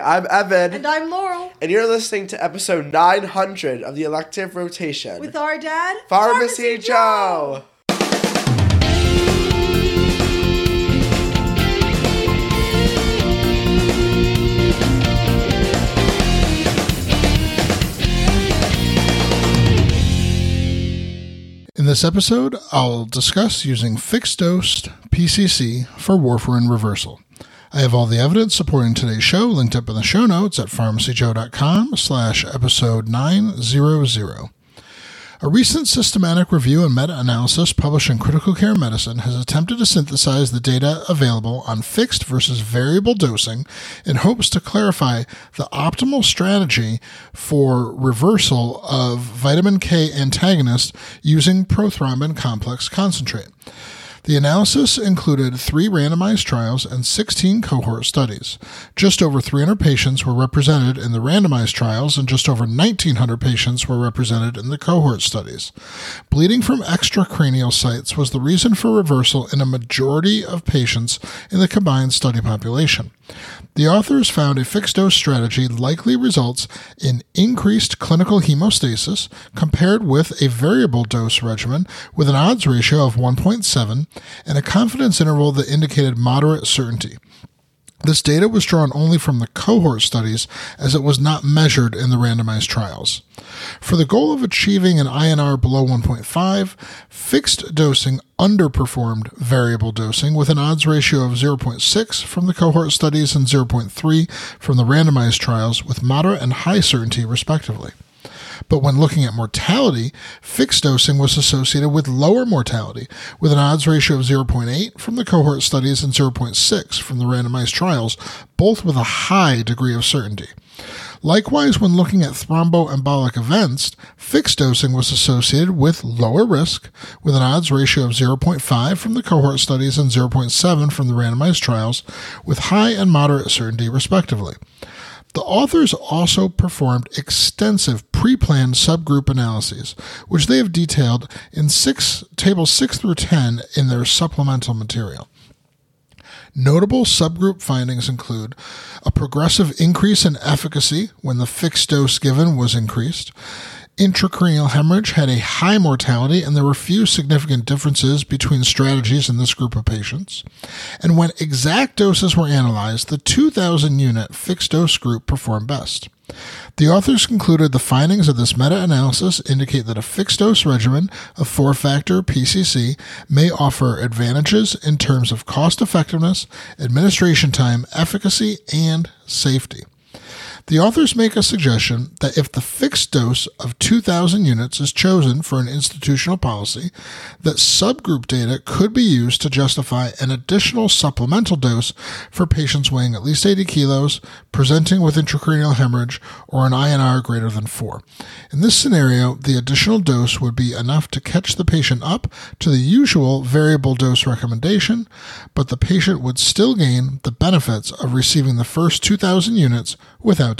I'm Evan. And I'm Laurel. And you're listening to episode 900 of the Elective Rotation. With our dad, Pharmacy, Pharmacy Joe. In this episode, I'll discuss using fixed dose PCC for warfarin reversal. I have all the evidence supporting today's show linked up in the show notes at pharmacyjoe.com slash episode 900. A recent systematic review and meta analysis published in Critical Care Medicine has attempted to synthesize the data available on fixed versus variable dosing in hopes to clarify the optimal strategy for reversal of vitamin K antagonist using prothrombin complex concentrate. The analysis included three randomized trials and 16 cohort studies. Just over 300 patients were represented in the randomized trials, and just over 1,900 patients were represented in the cohort studies. Bleeding from extracranial sites was the reason for reversal in a majority of patients in the combined study population. The authors found a fixed dose strategy likely results in increased clinical hemostasis compared with a variable dose regimen with an odds ratio of 1.7 and a confidence interval that indicated moderate certainty. This data was drawn only from the cohort studies as it was not measured in the randomized trials. For the goal of achieving an INR below 1.5, fixed dosing underperformed variable dosing with an odds ratio of 0.6 from the cohort studies and 0.3 from the randomized trials with moderate and high certainty respectively. But when looking at mortality, fixed dosing was associated with lower mortality, with an odds ratio of 0.8 from the cohort studies and 0.6 from the randomized trials, both with a high degree of certainty. Likewise, when looking at thromboembolic events, fixed dosing was associated with lower risk, with an odds ratio of 0.5 from the cohort studies and 0.7 from the randomized trials, with high and moderate certainty, respectively. The authors also performed extensive pre-planned subgroup analyses, which they have detailed in six tables 6 through 10 in their supplemental material. Notable subgroup findings include a progressive increase in efficacy when the fixed dose given was increased, Intracranial hemorrhage had a high mortality, and there were few significant differences between strategies in this group of patients. And when exact doses were analyzed, the 2,000 unit fixed dose group performed best. The authors concluded the findings of this meta analysis indicate that a fixed dose regimen of four factor PCC may offer advantages in terms of cost effectiveness, administration time, efficacy, and safety. The authors make a suggestion that if the fixed dose of 2,000 units is chosen for an institutional policy, that subgroup data could be used to justify an additional supplemental dose for patients weighing at least 80 kilos, presenting with intracranial hemorrhage, or an INR greater than 4. In this scenario, the additional dose would be enough to catch the patient up to the usual variable dose recommendation, but the patient would still gain the benefits of receiving the first 2,000 units without